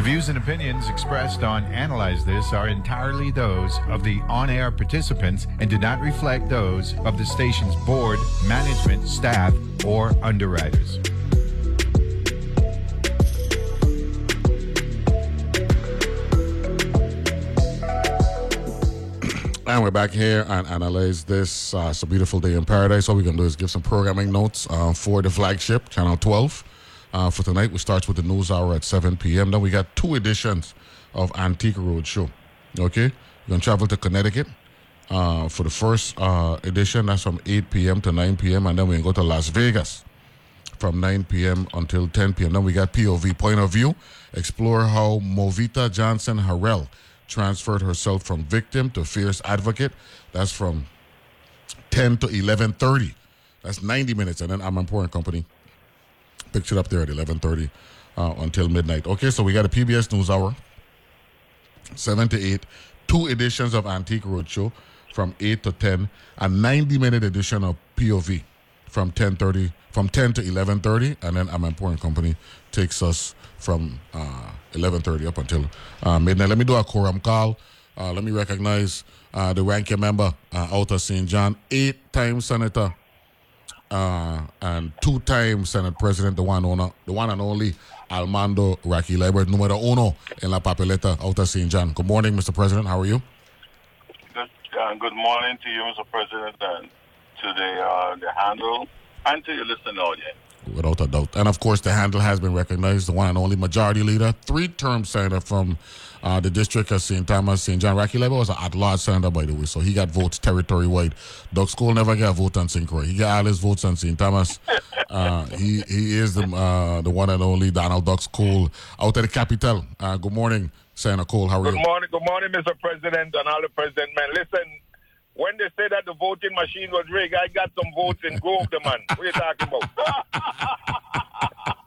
The views and opinions expressed on Analyze This are entirely those of the on air participants and do not reflect those of the station's board, management, staff, or underwriters. And we're back here and analyze this. Uh, it's a beautiful day in paradise. All we're going to do is give some programming notes uh, for the flagship, Channel 12. Uh, for tonight, we start with the news hour at 7 p.m. Then we got two editions of Antique Roadshow. Okay? You're to travel to Connecticut uh, for the first uh, edition. That's from 8 p.m. to 9 p.m. And then we go to Las Vegas from 9 p.m. until 10 p.m. Then we got POV, Point of View. Explore how Movita Johnson Harrell transferred herself from victim to fierce advocate. That's from 10 to 11:30. That's 90 minutes, and then Amanpour and Company. Pictured up there at 11:30 uh, until midnight. Okay, so we got a PBS News Hour, seven to eight, two editions of Antique Roadshow from 8 to 10, a 90 minute edition of POV from 10:30 from 10 to 11:30, and then Amanpour and Company takes us from uh, 11:30 up until uh, midnight. Let me do a quorum call. Uh, let me recognize uh, the ranking member uh, out of St. John, eight-time senator uh, and two-time Senate president, the one owner, the one and only Almando Rocky Liburd, numero uno en la papeleta out of St. John. Good morning, Mr. President. How are you? Good, uh, good morning to you, Mr. President, and to the uh, the handle and to your listening audience. Without a doubt. And of course, the handle has been recognized, the one and only majority leader, three term senator from uh, the district of St. Thomas, St. John. Rocky Liburd was an at large senator, by the way, so he got votes territory wide. Ducks Cole never got a vote on St. Croix. He got all his votes on St. Thomas. Uh, he he is the uh, the one and only Donald Ducks Cole out of the capital. Uh, good morning, Senator Cole. How are Good you? Good morning, good morning, Mr. President, and all the president men. Listen, when they say that the voting machine was rigged, I got some votes in Grove, the man. What are you talking about?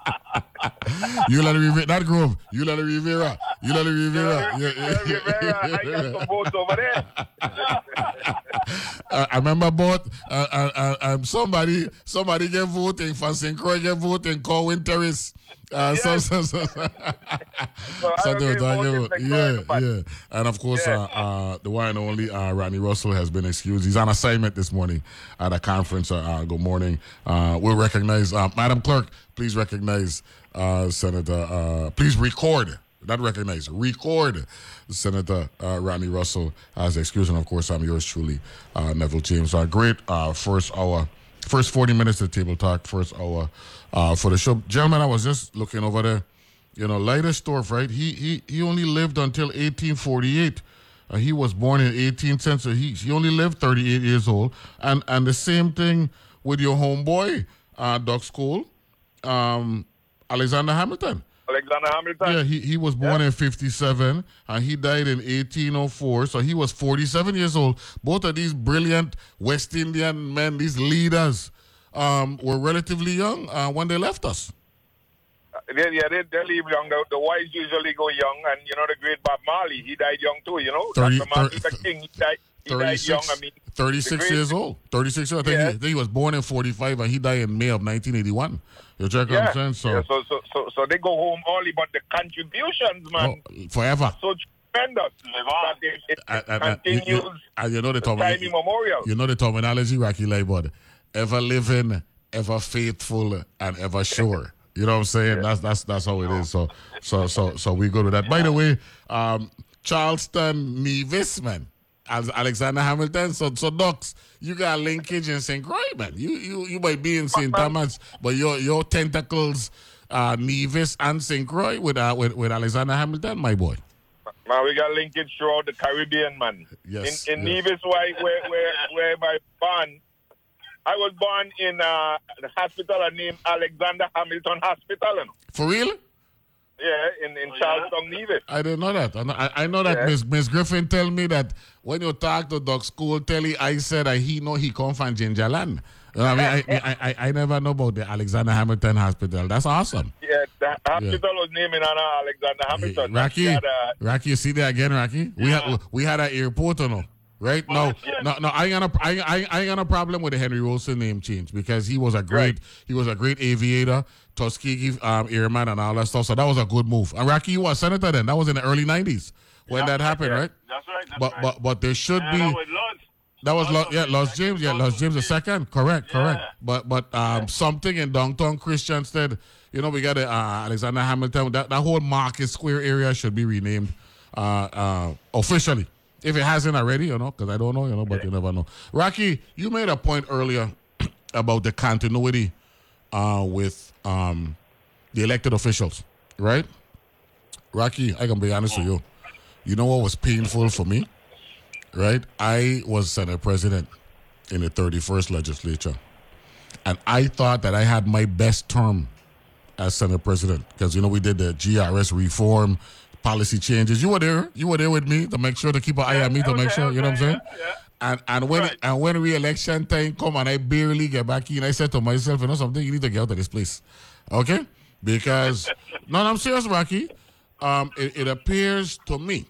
You let Rivera, not Grove. You let Rivera. You let Rivera. Yeah, yeah, Rivera, I got some votes over there. Uh, I remember both. Uh, uh, uh, um, somebody, somebody get voting for St. Croix, get voting Corwin Terrace. Uh, so, so, so, so. So I So don't they were get talking voted about- yeah, yeah. And of course, Yeah. uh, uh, the one and only uh, Rodney Russell has been excused. He's on assignment this morning at a conference. Uh, uh, good morning. Uh, we'll recognize, uh, Madam Clerk, please recognize uh, Senator, uh, please record, not recognize, record Senator uh, Rodney Russell as excused. And of course, I'm yours truly, uh, Neville James. Uh, great uh, first hour, first 40 minutes of table talk, first hour uh, for the show. Gentlemen, I was just looking over there you know, Leidesdorff, right? He he he only lived until 1848. Uh, he was born in 18th century. He he only lived 38 years old. And and the same thing with your homeboy, uh, Ducks Cole, um, Alexander Hamilton. Alexander Hamilton. Yeah, he, he was born in 57 and he died in 1804. So he was 47 years old. Both of these brilliant West Indian men, these leaders, um, were relatively young uh, when they left us. They, yeah, they, they leave young. The, the wise usually go young, and you know the great Bob Marley, he died young too. You know, 30 Dr. Martin Luther King, he died, he died young. I mean, 36 great- years old. 36 years. I think, Yeah. he, I think he was born in 45 and he died in May of 1981. You check what Yeah, I'm saying? So, yeah, so, so, so, so they go home early, but the contributions, man, oh, forever. so tremendous that it, it, And, and- and you, continues you- and you know the, terminology, immemorial. you know the terminology, Rocky Liburd. Ever living, ever faithful, and ever sure. You know what I'm saying? That's that's that's how it is. So so so so we go to that. By the way, um, Charlestown Nevis, man. As Alexander Hamilton, so so Docs, you got linkage in St. Croix, man. You you you might be in St. Thomas, but your your tentacles uh Nevis and St. Croix with uh with, with Alexander Hamilton, my boy. Man, we got linkage throughout the Caribbean, man. Yes, In, in yes. Nevis, where, where, where, where my born, I was born in uh, the hospital named Alexander Hamilton Hospital. You know? For real? Yeah, in, in Charlestown, Nevis. I didn't know that. I know, I, I know that Yeah. Miss Miss Griffin tell me that when you talk to Ducks Cole, tell he I said that he know he come from Gingerland. You know I mean, I, I, I, I never know about the Alexander Hamilton Hospital. That's awesome. Yeah, the hospital was named in honor Alexander Hamilton. Rocky, He had, uh, Rocky, you see that again, Rocky? We had we had an airport, you know. Right? No, no, no. I ain't got a, I, I, I ain't got a problem with the Henry Rohlsen name change because he was a great, Right. he was a great aviator, Tuskegee um, airman, and all that stuff. So that was a good move. And Rocky, you were a senator then. That was in the early '90s when that happened, Yeah, right? That's right. That's But right. but but there should And be. that was Lord. That was Lo- Lord yeah, was Los James, yeah. Los James the second, correct, correct. But but um, something in downtown Christiansted, you know, we got a, uh, Alexander Hamilton. That that whole Market Square area should be renamed uh, uh, officially if it hasn't already, you know, because I don't know, you know, but you never know. Rocky, you made a point earlier about the continuity uh, with um, the elected officials, right? Rocky, I can be honest with you. You know what was painful for me? right? I was Senate President in the 31st legislature. And I thought that I had my best term as Senate President because, you know, we did the GRS reform, policy changes. You were there. You were there with me to make sure to keep an eye on me to was make sure, was you know what I'm saying? yeah, yeah. And and when Right. and when re-election time come and I barely get back in, I said to myself, you know something, you need to get out of this place, okay? Because no, I'm serious, Rocky. Um, it, it appears to me,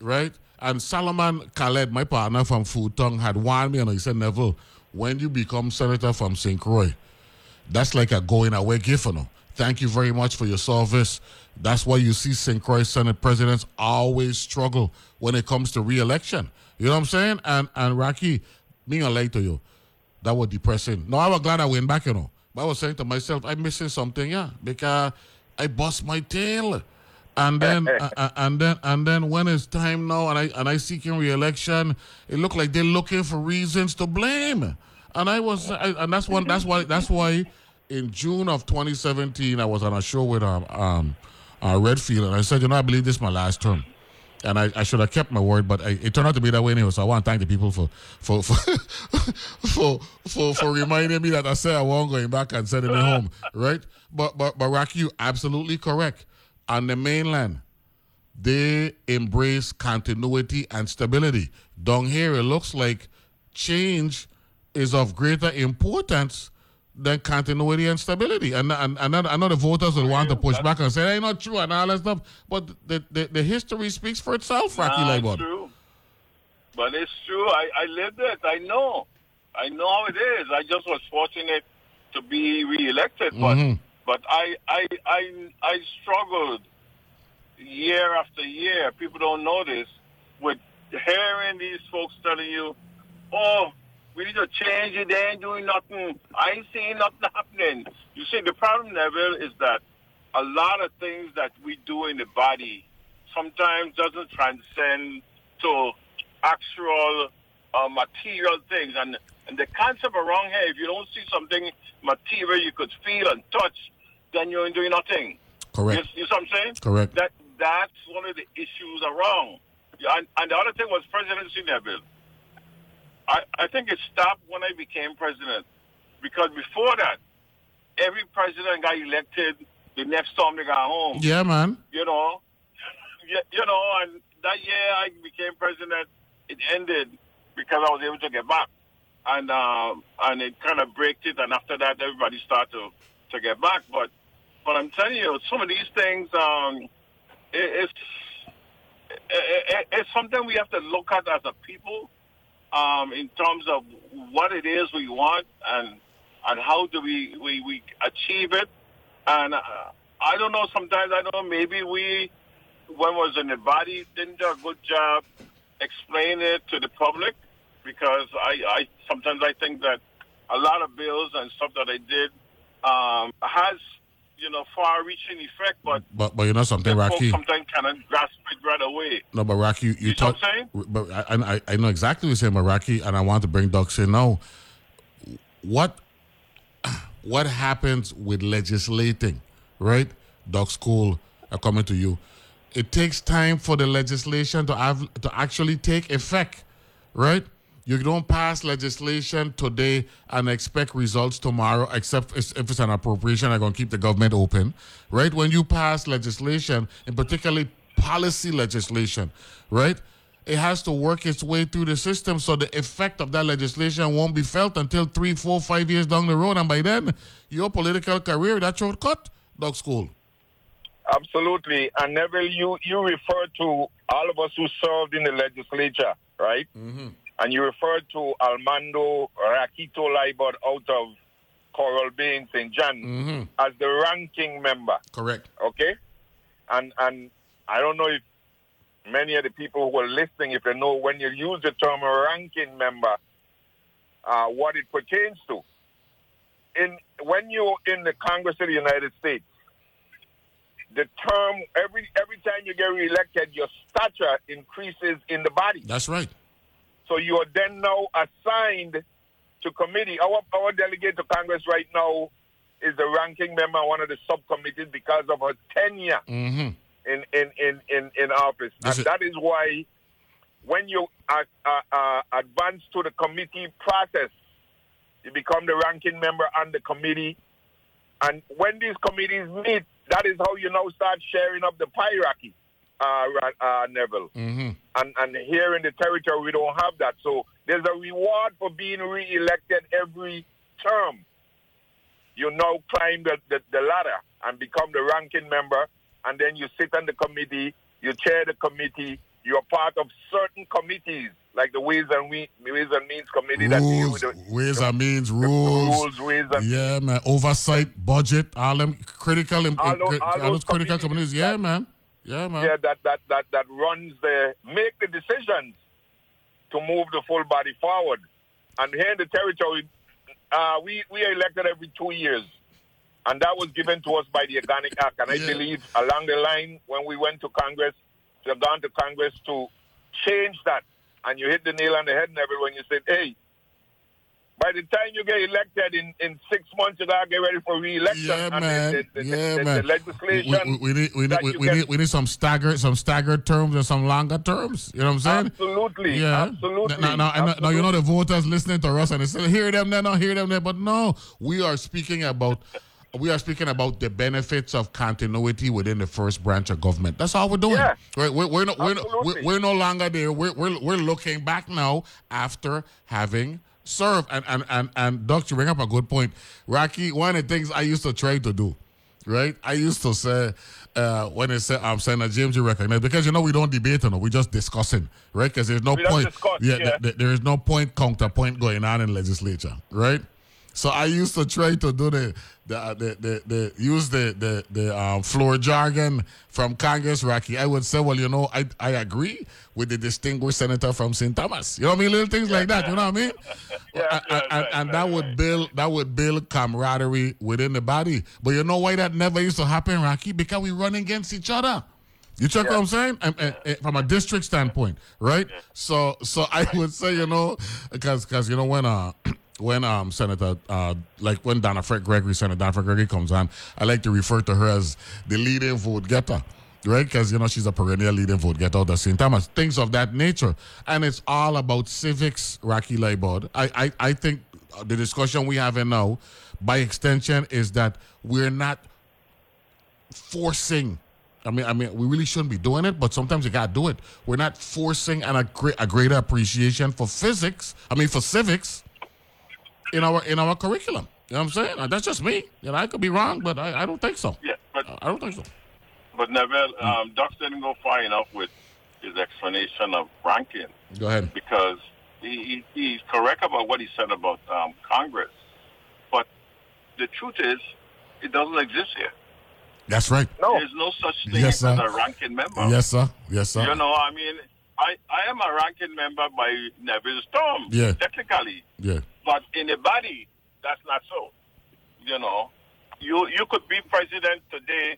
right? And Solomon Khaled, my partner from Food Tongue, had warned me, and he said, Neville, when you become senator from St. Croix, that's like a going away gift, you know. Thank you very much for your service. That's why you see St. Croix Senate presidents always struggle when it comes to re-election. You know what I'm saying? And and Rocky, me gonna to you, that was depressing. No, I was glad I went back, you know. But I was saying to myself, I'm missing something, yeah, because I bust my tail. And then, uh, and then, and then, when it's time now, and I and I seeking re-election, it looked like they're looking for reasons to blame. And I was, I, and that's one, that's why, that's why, in June of 2017, I was on a show with um um uh, Redfield, and I said, you know, I believe this is my last term and I, I should have kept my word, but I, it turned out to be that way anyway. So I want to thank the people for for for for, for, for reminding me that I said I wasn't going back and sending me home, right? But but but Rocky, you absolutely correct. On the mainland, they embrace continuity and stability. Down here, it looks like change is of greater importance than continuity and stability. And and, and I know the voters will want to push back and say, ain't not true and all that stuff. But the, the, the history speaks for itself, Rocky Nah, it's true. But it's true. I, I lived it. I know. I know how it is. I just was fortunate to be reelected. But Mhm. but I, I I I struggled year after year. People don't know this with hearing these folks telling you, "Oh, we need to change it. They ain't doing nothing. I ain't seeing nothing happening." You see, the problem, Neville, is that a lot of things that we do in the body sometimes doesn't transcend to actual uh, material things. And and the concept around here, if you don't see something material you could feel and touch, then you ain't doing nothing. Correct. You, you see what I'm saying? Correct. That that's one of the issues around. Yeah, and, and the other thing was presidency, Neville. I, I think it stopped when I became president. Because before that, every president got elected, the next time they got home Yeah, man. you know, you, you know, and that year I became president, it ended because I was able to get back, and um, and it kind of braked it, and after that everybody started to, to get back. But but I'm telling you, some of these things, um, it, it's it, it, it's something we have to look at as a people, um, in terms of what it is we want and and how do we we, we achieve it. And uh, I don't know. Sometimes I don't know. Maybe we, when was in the body, didn't do a good job explaining it to the public. Because I, I sometimes I think that a lot of bills and stuff that I did um, has, you know, far-reaching effect, but But but you know something, Rocky. sometimes cannot grasp it right away. No, but Rocky, you, you, You talk. But I, I I know exactly what you're saying, but Rocky, and I want to bring Doc in now. What what happens with legislating, right? Ducks Cole are coming to you. It takes time for the legislation to have to actually take effect, right? You don't pass legislation today and expect results tomorrow, except if it's an appropriation, are going to keep the government open, right? When you pass legislation, and particularly policy legislation, right? It has to work its way through the system, so the effect of that legislation won't be felt until three, four, five years down the road, and by then, your political career that's your cut, Ducks Cole. Absolutely. And Neville, you, you refer to all of us who served in the legislature, right? Mm-hmm. And you referred to Almando Raquito Liburd out of Coral Bay in St. John Mm-hmm. as the ranking member. Correct. Okay? And and I don't know if many of the people who are listening, if they know when you use the term ranking member, uh, what it pertains to. In when you're in the Congress of the United States, the term every every time you get reelected, your stature increases in the body. That's right. So you are then now assigned to committee. Our our delegate to Congress right now is the ranking member on one of the subcommittees because of her tenure Mm-hmm. in in in in, in office, This and is- that is why when you uh, uh, uh, advance to the committee process, you become the ranking member on the committee, and when these committees meet, that is how you now start sharing up the hierarchy, uh, uh, Neville. Mm-hmm. And and here in the territory, we don't have that. So there's a reward for being re-elected every term. You now climb the, the, the ladder and become the ranking member, and then you sit on the committee, you chair the committee, you're part of certain committees, like the Ways and, we, Ways and Means Committee that Rules, with the, ways and means, the rules. rules, Ways and Yeah, man. Oversight, budget, all them critical, All those- all those critical committees. Yeah, man. Yeah, man. yeah, that, that, that, that runs the, make the decisions to move the full body forward. And here in the territory, uh, we, we are elected every two years. And that was given to us by the Organic Act. And I Yeah. believe along the line, when we went to Congress, we have gone to Congress to change that. And you hit the nail on the head, Neville, when you said, hey, by the time you get elected in, in six months, you gotta get ready for re-election. Yeah, and man. The, the, the, yeah, man. legislation. We, we, we need, we, need, we, you get- need, we need some staggered, some staggered terms and some longer terms. You know what I'm saying? Absolutely. Yeah. Absolutely. Now, now, now, now, you know the voters listening to us and they say, hear them there, no, hear them there. But no, we are speaking about we are speaking about the benefits of continuity within the first branch of government. That's all we're doing. Yeah. Right? We're, we're, no, we're, no, we're, we're no longer there. We're, we're, we're looking back now after having served. And, and, and, and Doc, you bring up a good point. Rocky, one of the things I used to try to do, right? I used to say, uh, when they say, I'm saying that James, you recognize, because you know we don't debate, you know, we're just discussing, right? Because there's no We point. discuss, yeah, yeah. th- th- there is no point counterpoint going on in legislature, right? So I used to try to do the the uh, the, the, the use the the the um, floor jargon from Congress, Rocky. I would say, well, you know, I I agree with the distinguished senator from St. Thomas. You know what I mean? Little things like that. You know what I mean? Yeah, and, yeah, and, right, and right, that would build that would build camaraderie within the body. But you know why that never used to happen, Rocky? Because we run against each other. You check what I'm saying? And- and- and from a district standpoint, right? So, so I would say, you know, because because you know when uh when um Senator uh like when Donna Frett-Gregory, Senator Donna Frett-Gregory comes on, I like to refer to her as the leading vote getter. Right, because you know she's a perennial leading vote getter out of St. Thomas, things of that nature, and it's all about civics. Rocky Liburd, I, I, I think the discussion we have in now, by extension, is that we're not forcing. I mean, I mean, we really shouldn't be doing it, but sometimes you gotta do it. We're not forcing an, a, a greater appreciation for physics. I mean, for civics in our in our curriculum. You know what I'm saying? That's just me. You know, I could be wrong, but I, I don't think so. Yeah, but I don't think so. but Neville, Mm. um, Doc didn't go far enough with his explanation of ranking Go ahead. because he, he, he's correct about what he said about um, Congress, but the truth is, it doesn't exist here. That's right. No, there's no such thing Yes, as sir. a ranking member. Yes, sir. Yes, sir. You know, I mean, I, I am a ranking member by Neville's term, Yeah. technically, yeah. but in the body, that's not so. You know, you you could be president today,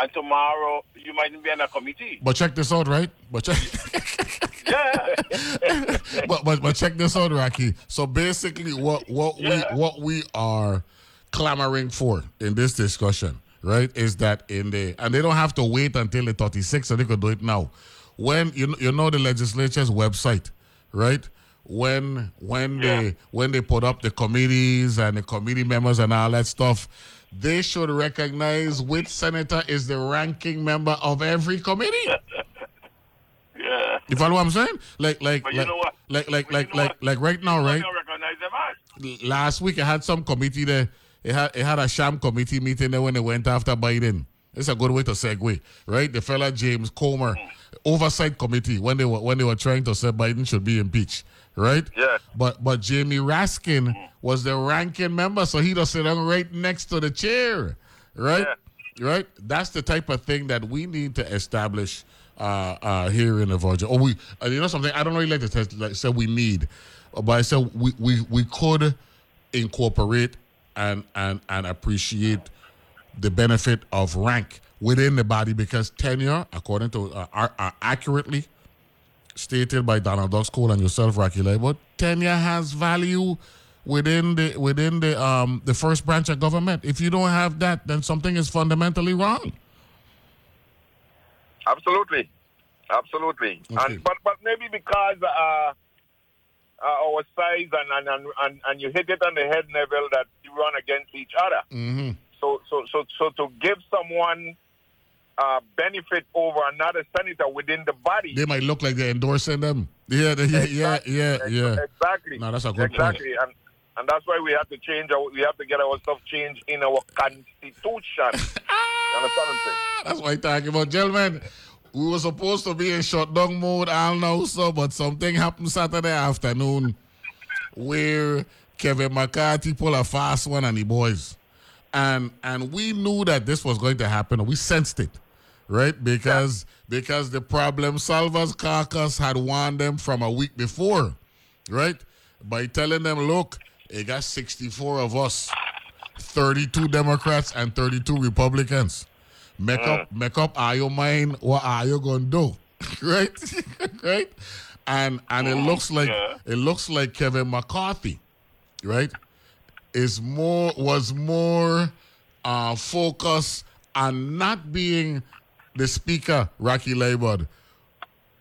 and tomorrow you might be in a committee. But check this out, right? But check. Yeah, but, but but check this out, Rocky. So basically, what what Yeah. we what we are clamoring for in this discussion, right, is that in the and they don't have to wait until the 36, so they could do it now. When you know, you know the legislature's website, right? When when Yeah. they when they put up the committees and the committee members and all that stuff, they should recognize which senator is the ranking member of every committee. yeah. You follow what I'm saying? Like, like, like, like, like, But like, like, what? like, right now, right? don't recognize them as. Last week, I had some committee there. It had, it had a sham committee meeting there when they went after Biden. It's a good way to segue, right? The fella James Comer, oversight committee when they were when they were trying to say Biden should be impeached, right? Yeah. But but Jamie Raskin was the ranking member, so he just sit down right next to the chair, right? Right. That's the type of thing that we need to establish uh, uh, here in the Virgin. Or we, uh, you know, something I don't really like to test, like, say we need, but I said we, we we could incorporate and and and appreciate the benefit of rank within the body because tenure, according to uh, are, are accurately stated by Donald Ducks Cole and yourself, Rocky Liburd, tenure has value within the within the um the first branch of government. If you don't have that, then something is fundamentally wrong. Absolutely, absolutely. Okay. And but but maybe because uh, uh, our size and and, and and you hit it on the head, Neville, that you run against each other. Mm-hmm. So so so so to give someone uh, benefit over another senator within the body. They might look like they're endorsing them. Yeah, they- yeah, yeah, Exactly. yeah, Ex- yeah. Exactly. No, that's a good point. exactly. And and that's why we have to change. Our, we have to get our stuff changed in our constitution. you understand what I'm saying? That's what I'm talking about, gentlemen. We were supposed to be in shutdown mode all now, so but something happened Saturday afternoon where Kevin McCarthy pulled a fast one on the boys. And and we knew that this was going to happen. We sensed it, right? Because because the problem solvers caucus had warned them from a week before, right? By telling them, look, it got 64 of us, 32 Democrats and 32 Republicans. Make up, uh. make up are you mind what are you gonna do? right? right? And and it oh, looks like Yeah. it looks like Kevin McCarthy, right? Is more was more uh focused on not being the speaker, Rocky Liburd,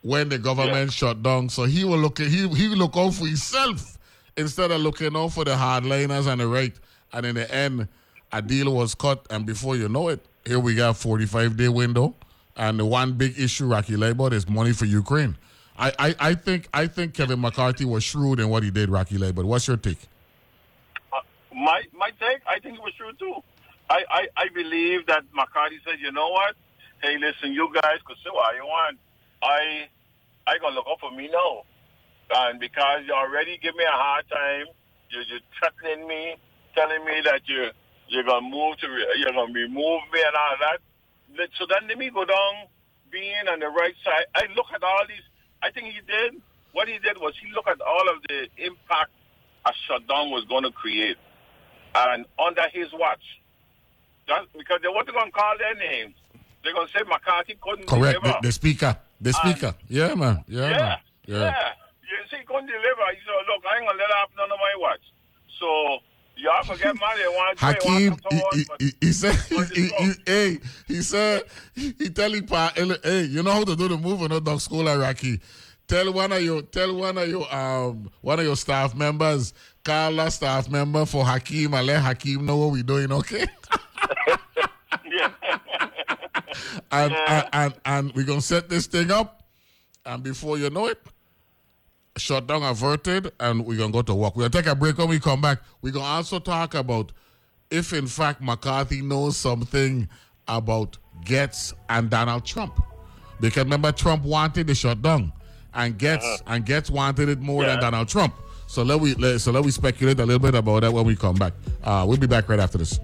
when the government shut down. So he will look he he will look out for himself instead of looking out for the hardliners and the right. And in the end, a deal was cut, and before you know it, here we got 45 day window. And the one big issue, Rocky Liburd, is money for Ukraine. I, I, I think I think Kevin McCarthy was shrewd in what he did, Rocky Liburd. What's your take? My my take, I think it was true too. I, I, I believe that McCarthy said, you know what? Hey, listen, you guys could say what you want. I I gonna look out for me now, and because you already give me a hard time, you're just threatening me, telling me that you you're gonna move to re- you're gonna remove me and all that. So then let me go down, being on the right side. I look at all these. I think he did. What he did was he looked at all of the impact a shutdown was going to create, and under his watch, that, because they weren't going to call their names. They're going to say McCarthy couldn't Correct. The, deliver. the speaker. The speaker. yeah, man. Yeah, yeah, man. yeah, Yeah. You see, he couldn't deliver. He said, "Look, I ain't going to let it happen under my watch." So y'all can get money. Want to Hakeem, he, he, he, he said, he, he, hey, he said, he telling pa, hey, you know how to do the move in the dog school, Iraqi. Tell one of your, tell one of your, um, one of your staff members, call a staff member for Hakeem and let Hakeem know what we're doing, okay? yeah. and, and, and and we're gonna set this thing up, and before you know it, shutdown averted, and we're gonna go to work. We're gonna take a break. When we come back, we're gonna also talk about if, in fact, McCarthy knows something about Gaetz and Donald Trump, because remember Trump wanted the shutdown, and Gaetz uh-huh. and Gaetz wanted it more than Donald Trump. So let we let, so let we speculate a little bit about that when we come back. Uh, we'll be back right after this.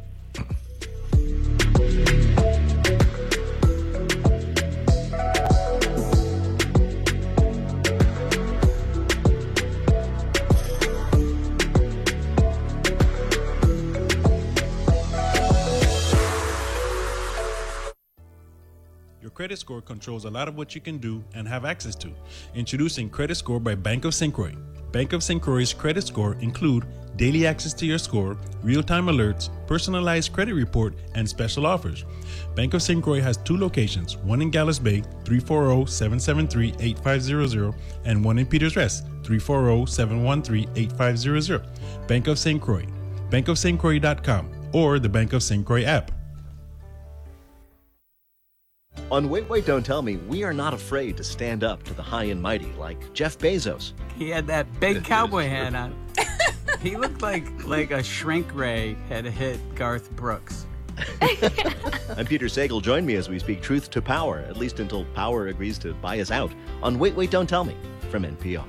Your credit score controls a lot of what you can do and have access to. Introducing Credit Score by Bank of St. Bank of St. Croix's credit score include daily access to your score, real-time alerts, personalized credit report, and special offers. Bank of St. Croix has two locations, one in Gallows Bay, 340-773-8500, and one in Peters Rest, 340-713-8500. Bank of St. Croix. bankofstcroix.com or the Bank of St. Croix app. On Wait, Wait, Don't Tell Me, we are not afraid to stand up to the high and mighty like Jeff Bezos. He had that big cowboy hat on. he looked like like a shrink ray had hit Garth Brooks. I'm Peter Sagal. Join me as we speak truth to power, at least until power agrees to buy us out, on Wait, Wait, Don't Tell Me from NPR.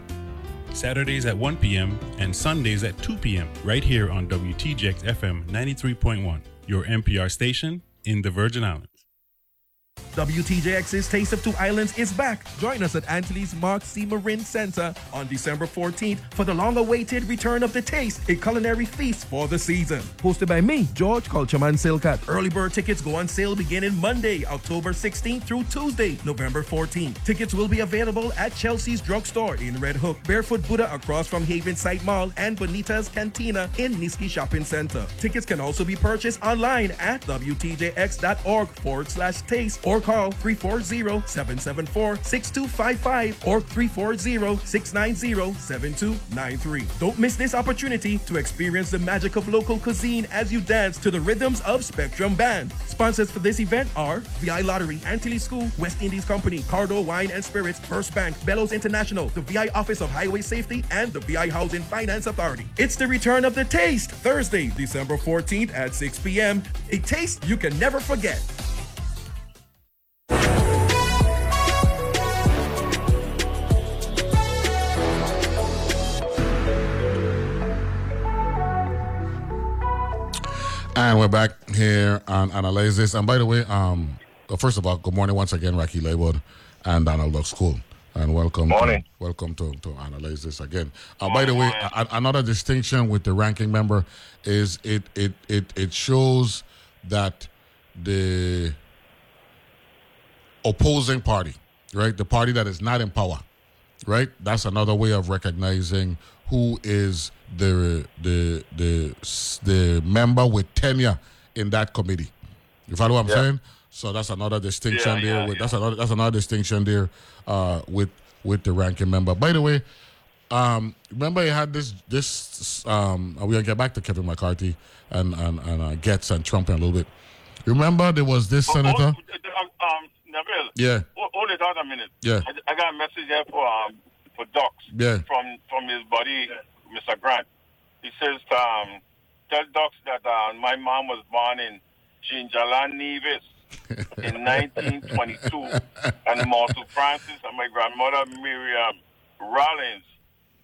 Saturdays at 1 p.m., and Sundays at 2 p.m., right here on WTJX FM 93.1, your NPR station in the Virgin Islands. WTJX's Taste of Two Islands is back. Join us at Antilles Mark C. Marin Center on December 14th for the long awaited return of the Taste, a culinary feast for the season. Hosted by me, George Culturman Silcat. Early bird tickets go on sale beginning Monday, October 16th through Tuesday, November 14th. Tickets will be available at Chelsea's Drugstore in Red Hook, Barefoot Buddha across from Havensight Mall, and Bonita's Cantina in Nisky Shopping Center. Tickets can also be purchased online at WTJX.org forward slash taste or call 340-774-6255 or 340-690-7293. Don't miss this opportunity to experience the magic of local cuisine as you dance to the rhythms of Spectrum Band. Sponsors for this event are VI Lottery, Antilles School, West Indies Company, Cardo Wine and Spirits, First Bank, Bellows International, the VI Office of Highway Safety, and the VI Housing Finance Authority. It's the return of the taste, Thursday, December 14th at 6 p.m. A taste you can never forget. And we're back here on Analyze This. And by the way, um, first of all, good morning once again, Rocky Liburd and Donald Ducks Cole. And welcome, Morning. To, welcome to, to Analyze This again. Uh, by the way, a, another distinction with the ranking member is it, it, it, it shows that the opposing party, right, the party that is not in power, right, that's another way of recognizing who is the the the the member with tenure in that committee. You follow what I'm Yeah. saying? So that's another distinction Yeah, there. yeah, with. That's another that's another distinction there uh, with with the ranking member. By the way, um, remember you had this this um, we're gonna get back to Kevin McCarthy and and and uh, Gaetz and Trump in a little bit. Remember there was this senator. Um, um, Neville. Yeah. Hold, hold it on a minute. Yeah. I, I got a message here for um for Docs. Yeah. From from his buddy, Mr. Grant. He says, um, tell Docs that uh, my mom was born in Gingerland Nevis in 1922, and Martha Francis and my grandmother Miriam Rollins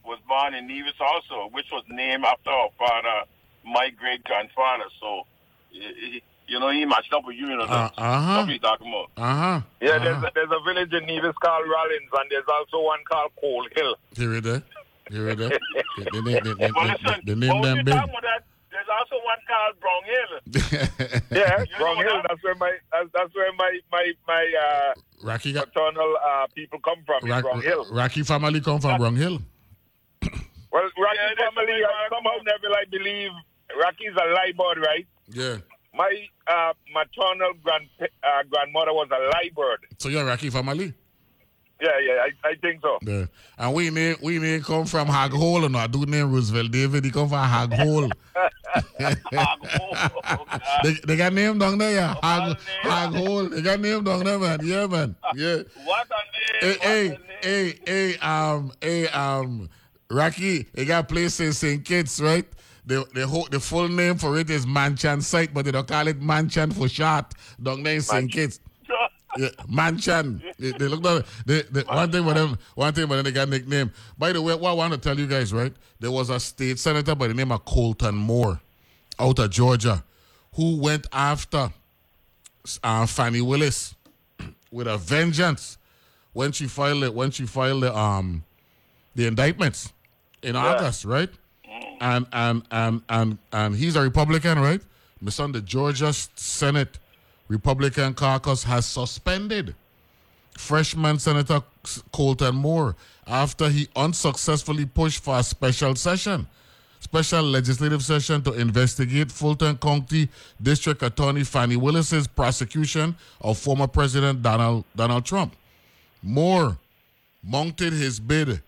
was born in Nevis also, which was named after our father, my great grandfather. So. he- You know, he matched up with you, you know. Uh, Docs. uh-huh. That's what he talking about. Uh huh. Yeah, there's a, there's a village in Nevis called Rollins, and there's also one called Coal Hill. Here it is. Here it is. They, they, they, they, they, Well, listen, they name when them you big. about that, there's also one called Brown Hill. Yeah, You Brown Hill. That's where my that's, that's where my my my uh, Rocky got paternal uh, people come from. in Rock, Brown Hill. Rocky family come from Brown Hill. Well, Rocky Yeah, family uh, I somehow never like believe Rocky's a Liburd, right? Yeah. My uh, maternal grand uh, grandmother was a Liburd. So you're a Rocky family. Yeah, yeah, I, I think so. Yeah. And we may we name come from Hog Hole and I do name Roosevelt David. He come from Hog Hole. they, they got name down there, yeah. Hog, Hog Hole. They got name down there, man. Yeah, man. Yeah. What a Hey, name! hey, what a name. hey, hey, um, hey, um, Rocky, they got a place in St. Kitts, right? The the whole, the full name for it is Manchan site, but they don't call it Manchan for short. Down there in St. Kitts. Yeah, Manchan. They, they look down. They, they, one thing about them, one thing about them, they got nickname. By the way, what I want to tell you guys, right? There was a state senator by the name of Colton Moore, out of Georgia, who went after uh, Fani Willis with a vengeance when she filed it. When she filed the um the indictments in August, right? And and and and and he's a Republican, right? My son, the Georgia Senate Republican caucus has suspended freshman Senator Colton Moore after he unsuccessfully pushed for a special session, special legislative session to investigate Fulton County District Attorney Fani Willis's prosecution of former President Donald Donald Trump. Moore mounted his bid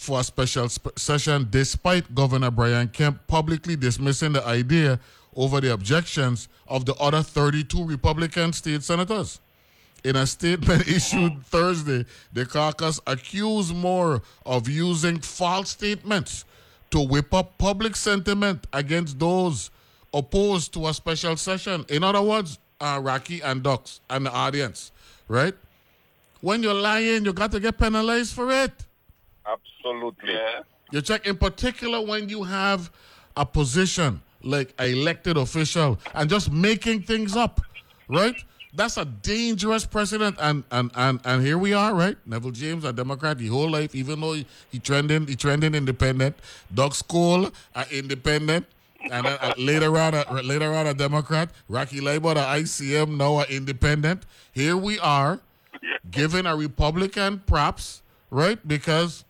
for a special sp- session despite Governor Brian Kemp publicly dismissing the idea over the objections of the other 32 Republican state senators. In a statement issued Thursday, the caucus accused Moore of using false statements to whip up public sentiment against those opposed to a special session. In other words, uh, Rocky and Ducks and the audience, right? When you're lying, you got to get penalized for it. Absolutely. Yeah. You check in particular when you have a position like an elected official and just making things up, right? That's a dangerous precedent. And and and, and here we are, right? Neville James, a Democrat, the whole life, even though he, he trending, he trending independent. Ducks Cole, a independent. And then, uh, later on, a, later on, a Democrat. Rocky Liburd, the ICM, now an independent. Here we are, giving a Republican props, right? Because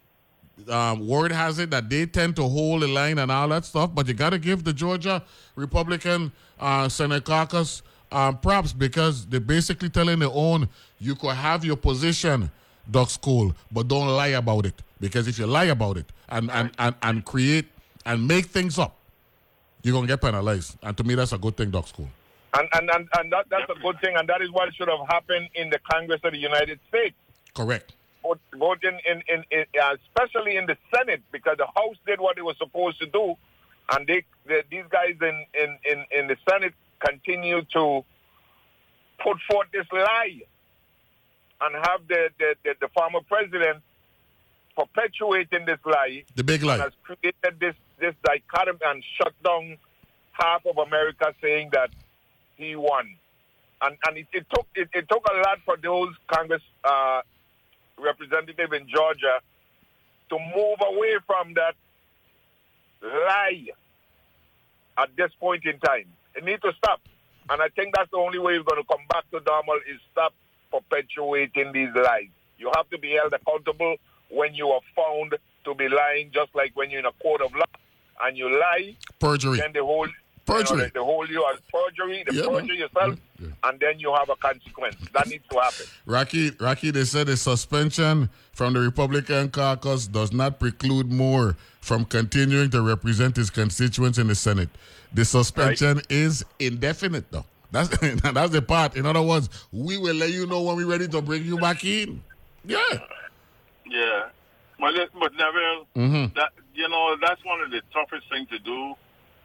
um, word has it that they tend to hold the line and all that stuff, but you got to give the Georgia Republican uh, Senate caucus um, props because they're basically telling their own you could have your position, Ducks Cole, but don't lie about it. Because if you lie about it and, and, and, and create and make things up, you're going to get penalized. And to me, that's a good thing, Ducks Cole. And, and, and, and that, that's a good thing, and that is what should have happened in the Congress of the United States. Correct. In, in, in, in uh, especially in the Senate, because the House did what it was supposed to do, and they, they these guys in, in, in, in the Senate continue to put forth this lie and have the, the, the, the former president perpetuating this lie. The big lie. Has created this, this dichotomy and shut down half of America saying that he won. And, and it, it took it, it took a lot for those Congress uh, representative in Georgia to move away from that lie at this point in time. It needs to stop. And I think that's the only way we're going to come back to normal is stop perpetuating these lies. You have to be held accountable when you are found to be lying, just like when you're in a court of law and you lie. Perjury. Then they hold Perjury. You know, they, they hold you as perjury, they Yeah, man. perjure yourself, and then you have a consequence. That needs to happen. Rocky, Rocky, they said the suspension from the Republican caucus does not preclude Moore from continuing to represent his constituents in the Senate. The suspension is indefinite, though. That's that's the part. In other words, we will let you know when we're ready to bring you back in. Yeah. Yeah. But, but Neville, Mhm. that you know, that's one of the toughest things to do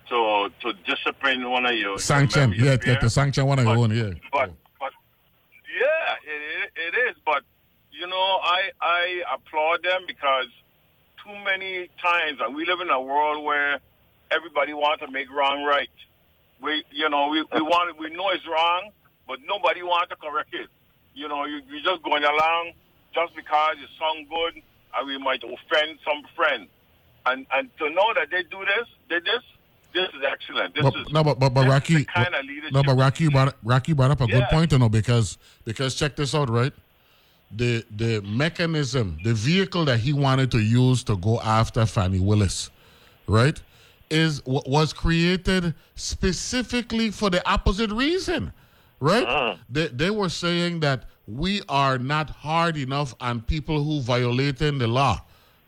to to discipline one of your Sanction. your Yeah, to sanction one of your own. Yeah. But but yeah, it, it is. But you know, I I applaud them because too many times, and we live in a world where everybody wants to make wrong right. We you know we we want we know it's wrong, but nobody wants to correct it. You know, you you just going along just because it sounds good, and we might offend some friend. And and to know that they do this, they this. This is excellent. This But, is no, but but, but Rocky, kind of leadership no, but Rocky brought Rocky brought up a good point, you know, because because check this out, right? The the mechanism, the vehicle that he wanted to use to go after Fani Willis, right, is was created specifically for the opposite reason, right? Uh-huh. They they were saying that we are not hard enough on people who violating the law,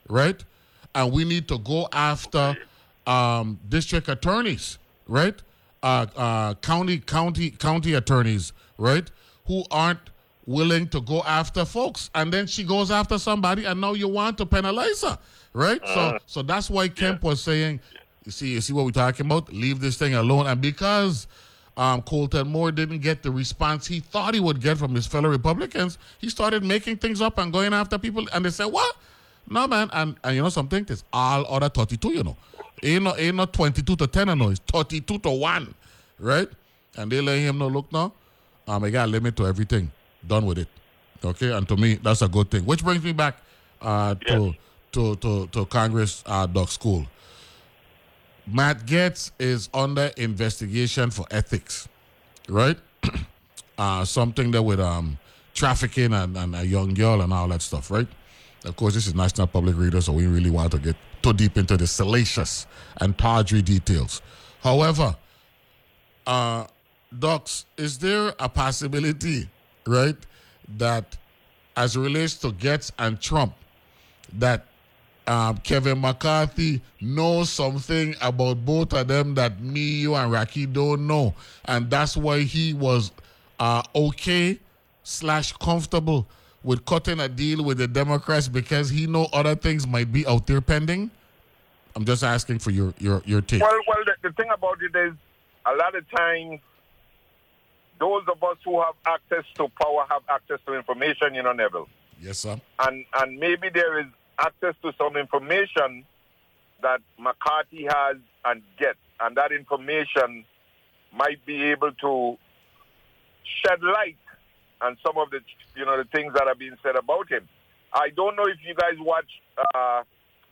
right? And we need to go after um, district attorneys, right? Uh, uh, county county county attorneys, right? Who aren't willing to go after folks, and then she goes after somebody, and now you want to penalize her, right? so so that's why Kemp was saying, you see, you see what we're talking about? Leave this thing alone, and because. Um, Colton Moore didn't get the response he thought he would get from his fellow Republicans. He started making things up and going after people, and they said, "What? No, man." And and you know something? It's all other thirty-two. You know, ain't no ain't not twenty-two to ten. No, it's thirty-two to one, right? And they let him know. Look now, um, I got a limit to everything. Done with it. Okay, and to me, that's a good thing. Which brings me back uh, to, to to to Congress uh, Ducks Cole. Matt Gaetz is under investigation for ethics, right? uh, something that with um, trafficking and, and a young girl and all that stuff, right? Of course, this is National Public Reader, so we really want to get too deep into the salacious and tawdry details. However, uh, Docs, is there a possibility, right, that as it relates to Gaetz and Trump, that um, Kevin McCarthy knows something about both of them that me, you, and Rocky don't know, and that's why he was uh, okay slash comfortable with cutting a deal with the Democrats because he know other things might be out there pending. I'm just asking for your your your take. Well, well, the, the thing about it is, a lot of times, those of us who have access to power have access to information. You know, Neville, Yes, sir. and and maybe there is access to some information that McCarthy has and gets, and that information might be able to shed light on some of the you know the things that are being said about him. I don't know if you guys watched uh,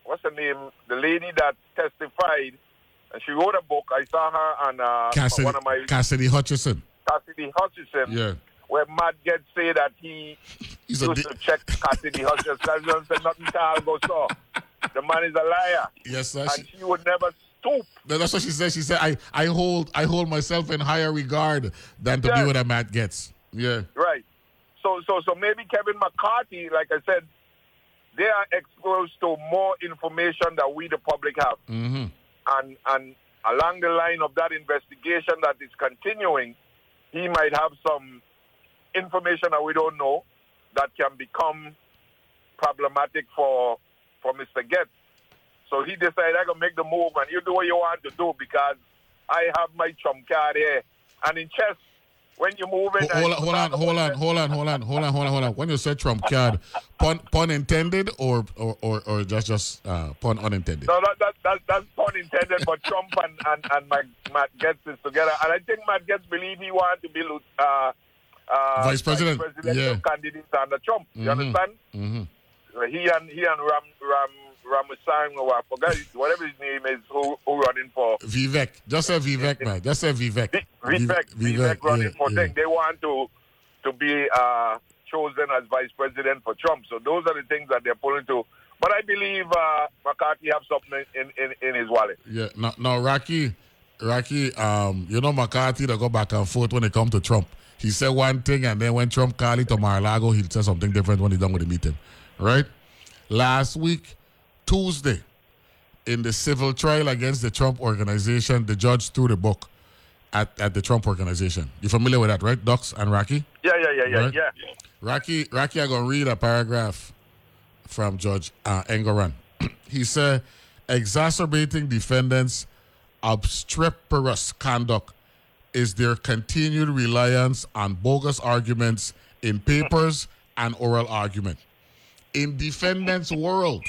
what's her name, the lady that testified, and she wrote a book. I saw her on uh, Cassidy, one of my Cassidy Hutchinson. Cassidy Hutchinson. Yeah. Where Matt Gaetz say that he He's a used to check Cassidy Hutchinson. Cassidy said nothing to Algo saw. The man is a liar. Yes, sir. And she would never stoop. No, That's what she said. She said, "I, I hold I hold myself in higher regard than to be what a Matt Gaetz." Yeah. Right. So so so maybe Kevin McCarthy, like I said, they are exposed to more information that we the public have. Mm-hmm. And and along the line of that investigation that is continuing, he might have some information that we don't know that can become problematic for for Mr. Gaetz. So he decided I gonna make the move and you do what you want to do because I have my trump card here. And in chess, when you move it, Hold on, hold on, hold on, hold on, hold on, hold on, hold on, hold on. When you said Trump card, pun pun intended or or or, or just just uh, pun unintended? No, that, that, that, that's pun intended, but Trump and, and, and Matt, Matt Gaetz is together. And I think Matt Gaetz believe he wanted to be uh, uh, Vice president, presidential yeah. candidate under Trump. You Mhm. understand? Mm-hmm. He and he and Ram Ram Ramasang, or I forgot whatever his name is, who running for Vivek, just say Vivek, man. Just say Vivek. Vivek, Vivek running for thing. They want to to be uh, chosen as vice president for Trump. So those are the things that they're pulling to. But I believe uh, McCarthy have something in, in, in his wallet. Yeah. No, no, Rocky, Rocky. Um, you know McCarthy to go back and forth when it come to Trump. He said one thing, and then when Trump called it to Mar-a-Lago, he'll say something different when he's done with the meeting. Right? Last week, Tuesday, in the civil trial against the Trump organization, the judge threw the book at, at the Trump organization. You familiar with that, right, Ducks and Rocky? Yeah, yeah, yeah, yeah, Right. yeah. Rocky, Rocky, I'm gonna read a paragraph from Judge uh, Engoron. he said, exacerbating defendants' obstreperous conduct is their continued reliance on bogus arguments in papers and oral argument. In defendants' world,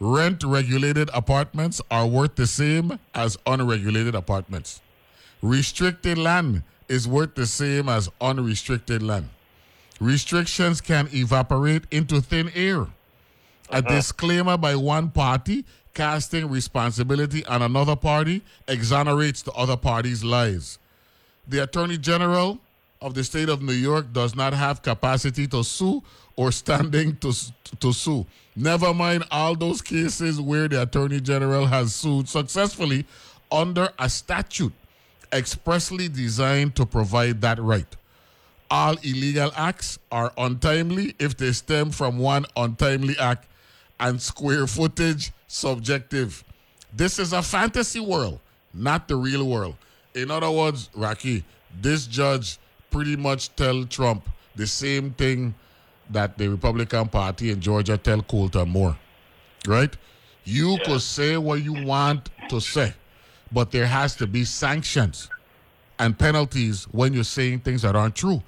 rent regulated apartments are worth the same as unregulated apartments. Restricted land is worth the same as unrestricted land. Restrictions can evaporate into thin air. A uh-huh. disclaimer by one party casting responsibility on another party exonerates the other party's lies. The Attorney General of the state of New York does not have capacity to sue or standing to, to sue. Never mind all those cases where the Attorney General has sued successfully under a statute expressly designed to provide that right. All illegal acts are untimely if they stem from one untimely act, and square footage subjective. This is a fantasy world, not the real world. In other words, Rocky, this judge pretty much tell Trump the same thing that the Republican Party in Georgia tell Coulter more, Right? You could say what you want to say, but there has to be sanctions and penalties when you're saying things that aren't true.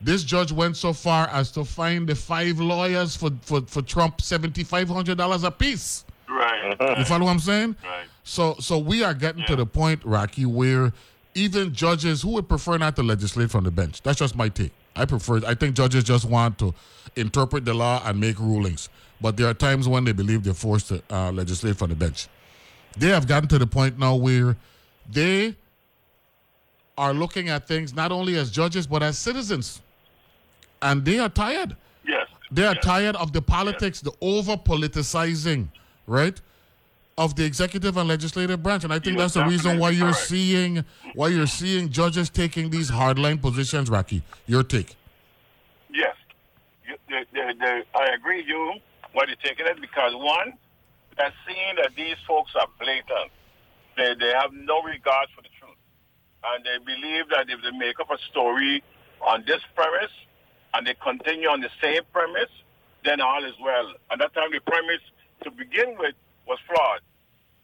This judge went so far as to fine the five lawyers for, for, for Trump $7,500 apiece. Right. You follow what I'm saying? Right. So so we are getting to the point, Rocky, where even judges who would prefer not to legislate from the bench. That's just my take. I prefer I think judges just want to interpret the law and make rulings. But there are times when they believe they're forced to uh, legislate from the bench. They have gotten to the point now where they are looking at things not only as judges but as citizens. And they are tired. Yes. They are yes. tired of the politics, the over politicizing, right? Of the executive and legislative branch. And I think that's the reason why you're correct. seeing why you're seeing judges taking these hardline positions, Rocky. Your take. Yes. You, the, the, the, I agree with you why you're taking it because one, they're seeing that these folks are blatant. They, they have no regard for the truth. And they believe that if they make up a story on this premise and they continue on the same premise, then all is well. And that time the premise to begin with was flawed.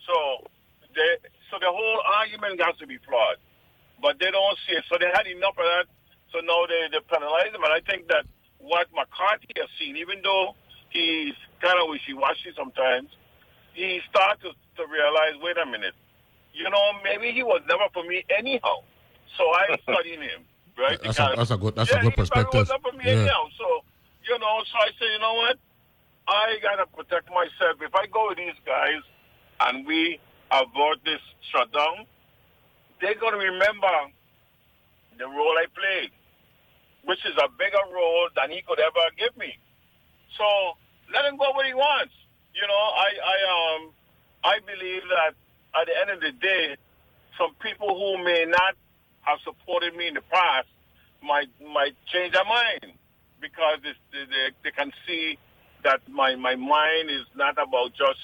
So they, so the whole argument has to be flawed. But they don't see it. So they had enough of that. So now they, they penalize them. And I think that what McCarthy has seen, even though he's kind of wishy-washy sometimes. He started to, to realize, wait a minute, you know, maybe he was never for me anyhow. So I'm studying him, right? That's a, that's a good that's yeah, a good he perspective. was never for me Yeah. anyhow. So, you know, so I say, you know what? I gotta protect myself. If I go with these guys and we avoid this shutdown, they're gonna remember the role I played, which is a bigger role than he could ever give me. So let him go what he wants. You know, I, I um I believe that at the end of the day, some people who may not have supported me in the past might might change their mind because they, they, they can see that my, my mind is not about just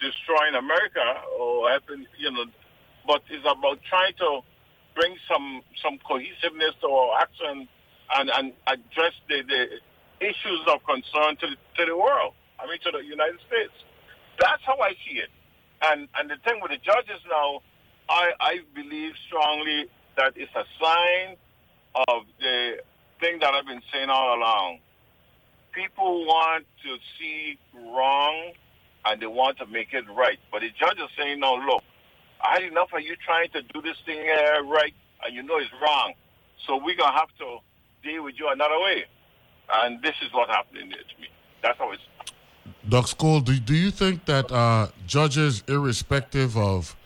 destroying America or helping, you know, but it's about trying to bring some some cohesiveness to our action and, and address the, the issues of concern to the, to the world. I mean, to the United States. That's how I see it. And and the thing with the judges now, I I believe strongly that it's a sign of the thing that I've been saying all along. People want to see wrong and they want to make it right. But the judge is saying, no, look, I had enough of you trying to do this thing uh, right and you know it's wrong. So we're going to have to deal with you another way. And this is what happened there to me. That's how it's. Ducks Cole, do, do you think that uh, judges, irrespective of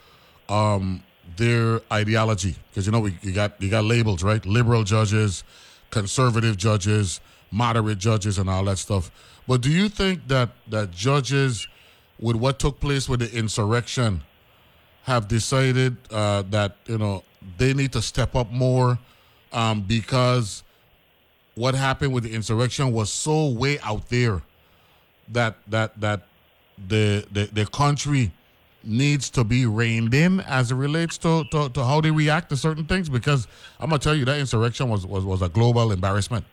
um, their ideology, because you know we you got you got labels, right? Liberal judges, conservative judges, moderate judges, and all that stuff. But do you think that that judges, with what took place with the insurrection, have decided uh, that you know they need to step up more um, because what happened with the insurrection was so way out there that that that the the, the country needs to be reined in as it relates to, to, to how they react to certain things because I'm gonna tell you that insurrection was, was, was a global embarrassment.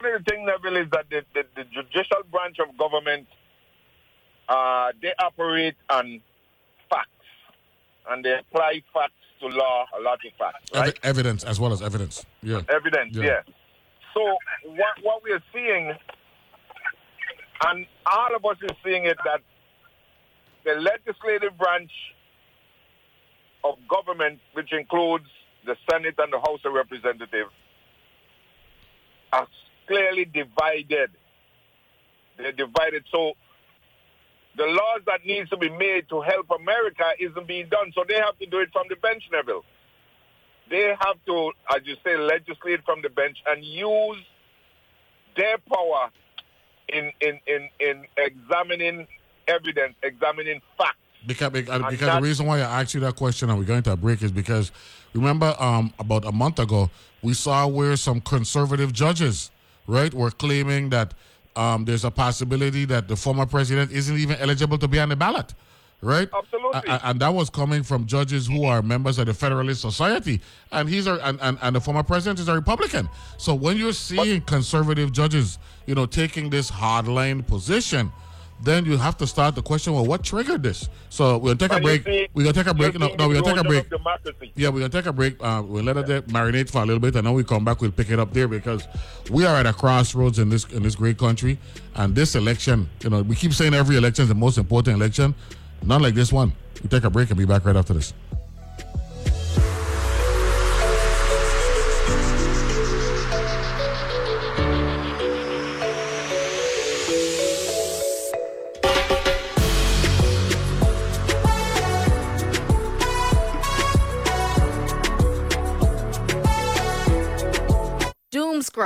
One of, the things, Neville, is that the, the, the judicial branch of government, uh, they operate on facts, and they apply facts to law, a lot of facts, right? Evi- evidence as well as evidence. Yeah. Evidence, Yeah. yeah. So what what we are seeing, and all of us is seeing it, that the legislative branch of government, which includes the Senate and the House of Representatives, are clearly divided. They're divided. So the laws that needs to be made to help America isn't being done. So they have to do it from the bench level. They have to, as you say, legislate from the bench and use their power in in, in, in examining evidence, examining facts. Because, because, And because the reason why I asked you that question and we're going to a break is because remember um, about a month ago we saw where some conservative judges right? Were claiming that um, there's a possibility that the former president isn't even eligible to be on the ballot right? Absolutely. A- and that was coming from judges who are members of the Federalist Society. And he's a and, and, and the former president is a Republican. So when you're seeing conservative judges you know taking this hardline position then you have to start the question well what triggered this so we'll take a break see- we're gonna take a break no, no we're gonna take a break democracy. yeah, we're gonna take a break. Uh, we'll let it marinate for a little bit, and then we come back. We'll pick it up there because we are at a crossroads in this in this great country, and this election. You know, we keep saying every election is the most important election. Not like this one. We take a break and be back right after this.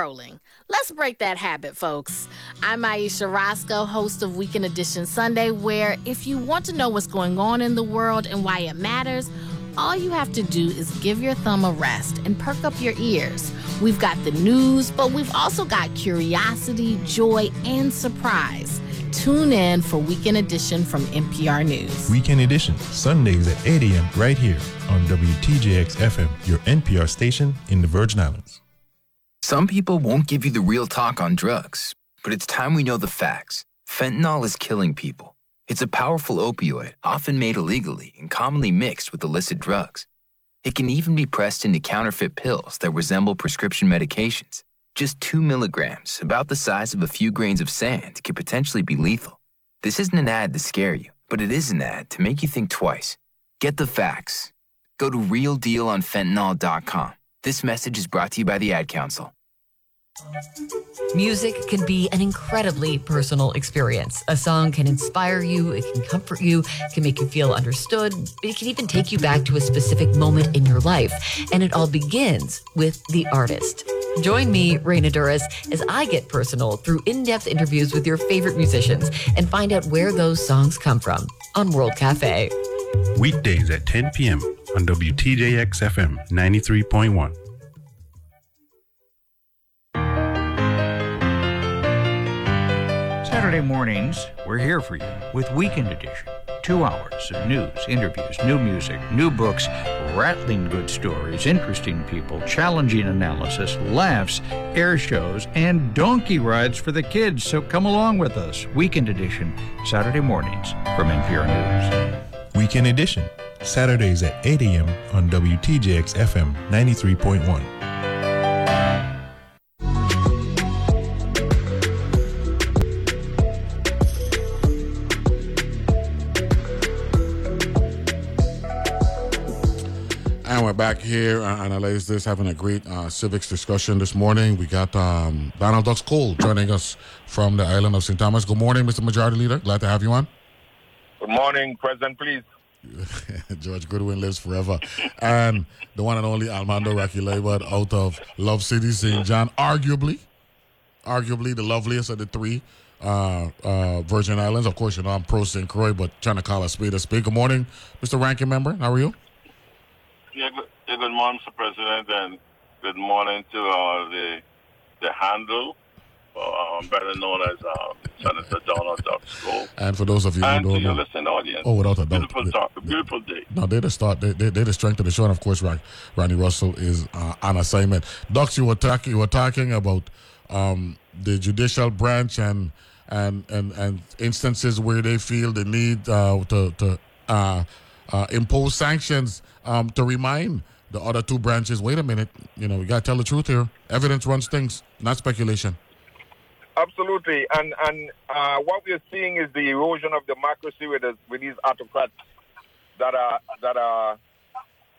Scrolling. Let's break that habit, folks. I'm Aisha Roscoe, host of Weekend Edition Sunday, where if you want to know what's going on in the world and why it matters, all you have to do is give your thumb a rest and perk up your ears. We've got the news, but we've also got curiosity, joy, and surprise. Tune in for Weekend Edition from NPR News. Weekend Edition, Sundays at 8 a.m. right here on WTJX FM, your NPR station in the Virgin Islands. Some people won't give you the real talk on drugs, but it's time we know the facts. Fentanyl is killing people. It's a powerful opioid, often made illegally and commonly mixed with illicit drugs. It can even be pressed into counterfeit pills that resemble prescription medications. Just two milligrams, about the size of a few grains of sand, could potentially be lethal. This isn't an ad to scare you, but it is an ad to make you think twice. Get the facts. Go to realdealonfentanyl.com. This message is brought to you by the Ad Council. Music can be an incredibly personal experience. A song can inspire you, it can comfort you, can make you feel understood, it can even take you back to a specific moment in your life. And it all begins with the artist. Join me, Raina Douris, as I get personal through in depth interviews with your favorite musicians and find out where those songs come from on World Cafe. Weekdays at 10 p.m. on WTJX FM 93.1. Saturday mornings, we're here for you with Weekend Edition. Two hours of news, interviews, new music, new books, rattling good stories, interesting people, challenging analysis, laughs, air shows, and donkey rides for the kids. So come along with us. Weekend Edition, Saturday mornings from NPR News. Weekend Edition, Saturdays at 8 a.m. on WTJX FM 93.1. And we're back here uh, analyze this, having a great uh, civics discussion this morning. We got um, Donald Ducks Cole joining us from the island of St. Thomas. Good morning, Mr. Majority Leader. Glad to have you on. Good morning, President, please. George Goodwin lives forever. and the one and only Almando Rocky Liburd out of Love City, St. John, arguably, arguably the loveliest of the three uh, uh, Virgin Islands. Of course, you know, I'm pro St. Croix, but trying to call a spade a spade. Good morning, Mr. Ranking Member. How are you? Yeah, good, yeah, good morning, Mr. President, and good morning to uh, the the handle, um, better known as uh, Senator Donald Ducks Cole. And for those of you and who don't know, listening audience. Oh, without a doubt. Beautiful talk, beautiful day. No, they're the start. They, they, they're the strength of the show, and of course, Ronnie Russell is uh, on assignment. Ducks, you were talking. You were talking about um, the judicial branch and and and and instances where they feel the need uh, to to uh, uh, impose sanctions um, to remind the other two branches. Wait a minute, you know, we got to tell the truth here. Evidence runs things, not speculation. Absolutely, and and uh, what we're seeing is the erosion of democracy with this, with these autocrats that are that are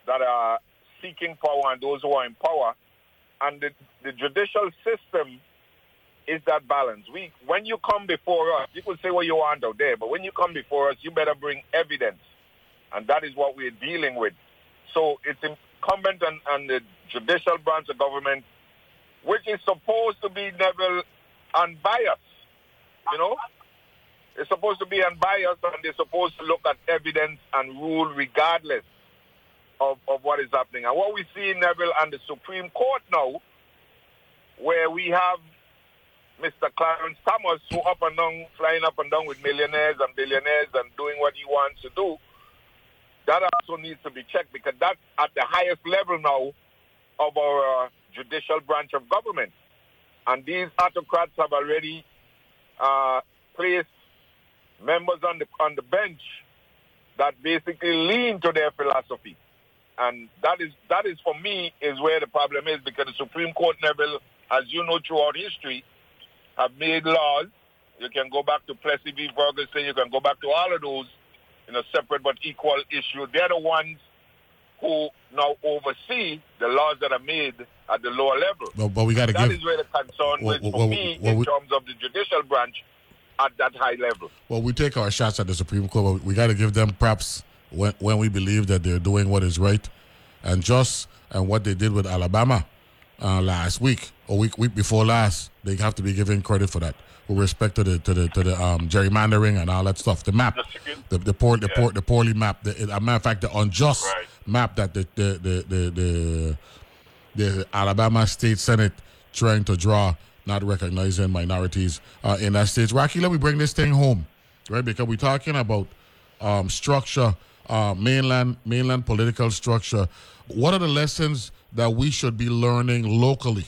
that are seeking power and those who are in power, and the, the judicial system is that balance. We when you come before us, you can say what you want out there, but when you come before us, you better bring evidence, and that is what we're dealing with. So it's incumbent on, on the judicial branch of government, which is supposed to be never unbiased. You know, it's supposed to be unbiased, and they're supposed to look at evidence and rule regardless of, of what is happening. And what we see, in Neville, and the Supreme Court now, where we have Mr. Clarence Thomas, who up and down, flying up and down with millionaires and billionaires and doing what he wants to do, that also needs to be checked because that's at the highest level now of our uh, judicial branch of government. And these autocrats have already uh, placed members on the on the bench that basically lean to their philosophy. And that is that is for me is where the problem is because the Supreme Court Neville, as you know throughout history, have made laws. You can go back to Plessy v. Ferguson, you can go back to all of those in a separate but equal issue. They're the ones who now oversee the laws that are made at the lower level. But, but we got to That give. is where the concern Well, is for well, me well, in we- terms of the judicial branch at that high level. Well, we take our shots at the Supreme Court, but we got to give them props when, when we believe that they're doing what is right and just, and what they did with Alabama uh, last week or week week before last. They have to be given credit for that. With respect to the to the to the um, gerrymandering and all that stuff, the map, the the poor the poor the poorly mapped, the, as a matter of fact, the unjust map that the the the the, the the Alabama State Senate trying to draw, not recognizing minorities uh, in that state. Rocky, let me bring this thing home, right? Because we're talking about um, structure, uh, mainland mainland political structure. What are the lessons that we should be learning locally?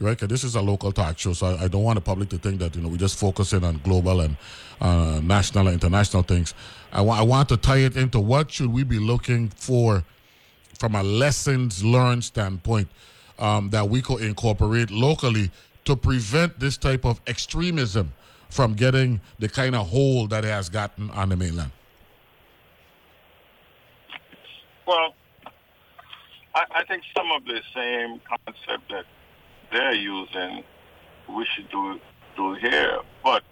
Right, this is a local talk show, so I, I don't want the public to think that you know we just focusing on global and uh, national and international things. I, wa- I want to tie it into what should we be looking for from a lessons learned standpoint. um, that we could incorporate locally to prevent this type of extremism from getting the kind of hold that it has gotten on the mainland? Well, I, I think some of the same concept that they're using, we should do do here. But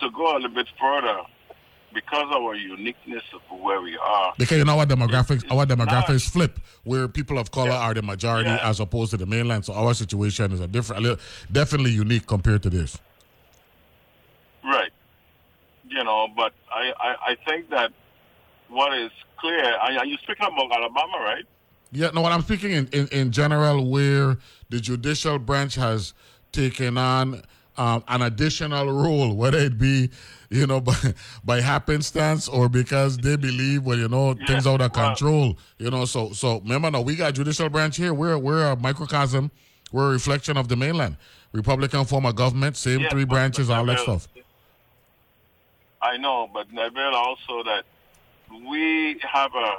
to go a little bit further, because of our uniqueness of where we are. Because you know our demographics, our demographics flip, where people of color are the majority Yeah. as opposed to the mainland. So our situation is a different, a little, definitely unique compared to this. Right. You know, but I, I, I think that what is clear, are are you speaking about Alabama, right? Yeah, no, what I'm speaking in, in, in general, where the judicial branch has taken on um, an additional role, whether it be, you know, by, by happenstance or because they believe, well, you know, things out of control, you know. So, so remember, now we got judicial branch here. We're we're a microcosm. We're a reflection of the mainland. Republican form of government, same Yeah, three but- branches, but all that stuff. I know, but Neville also that we have a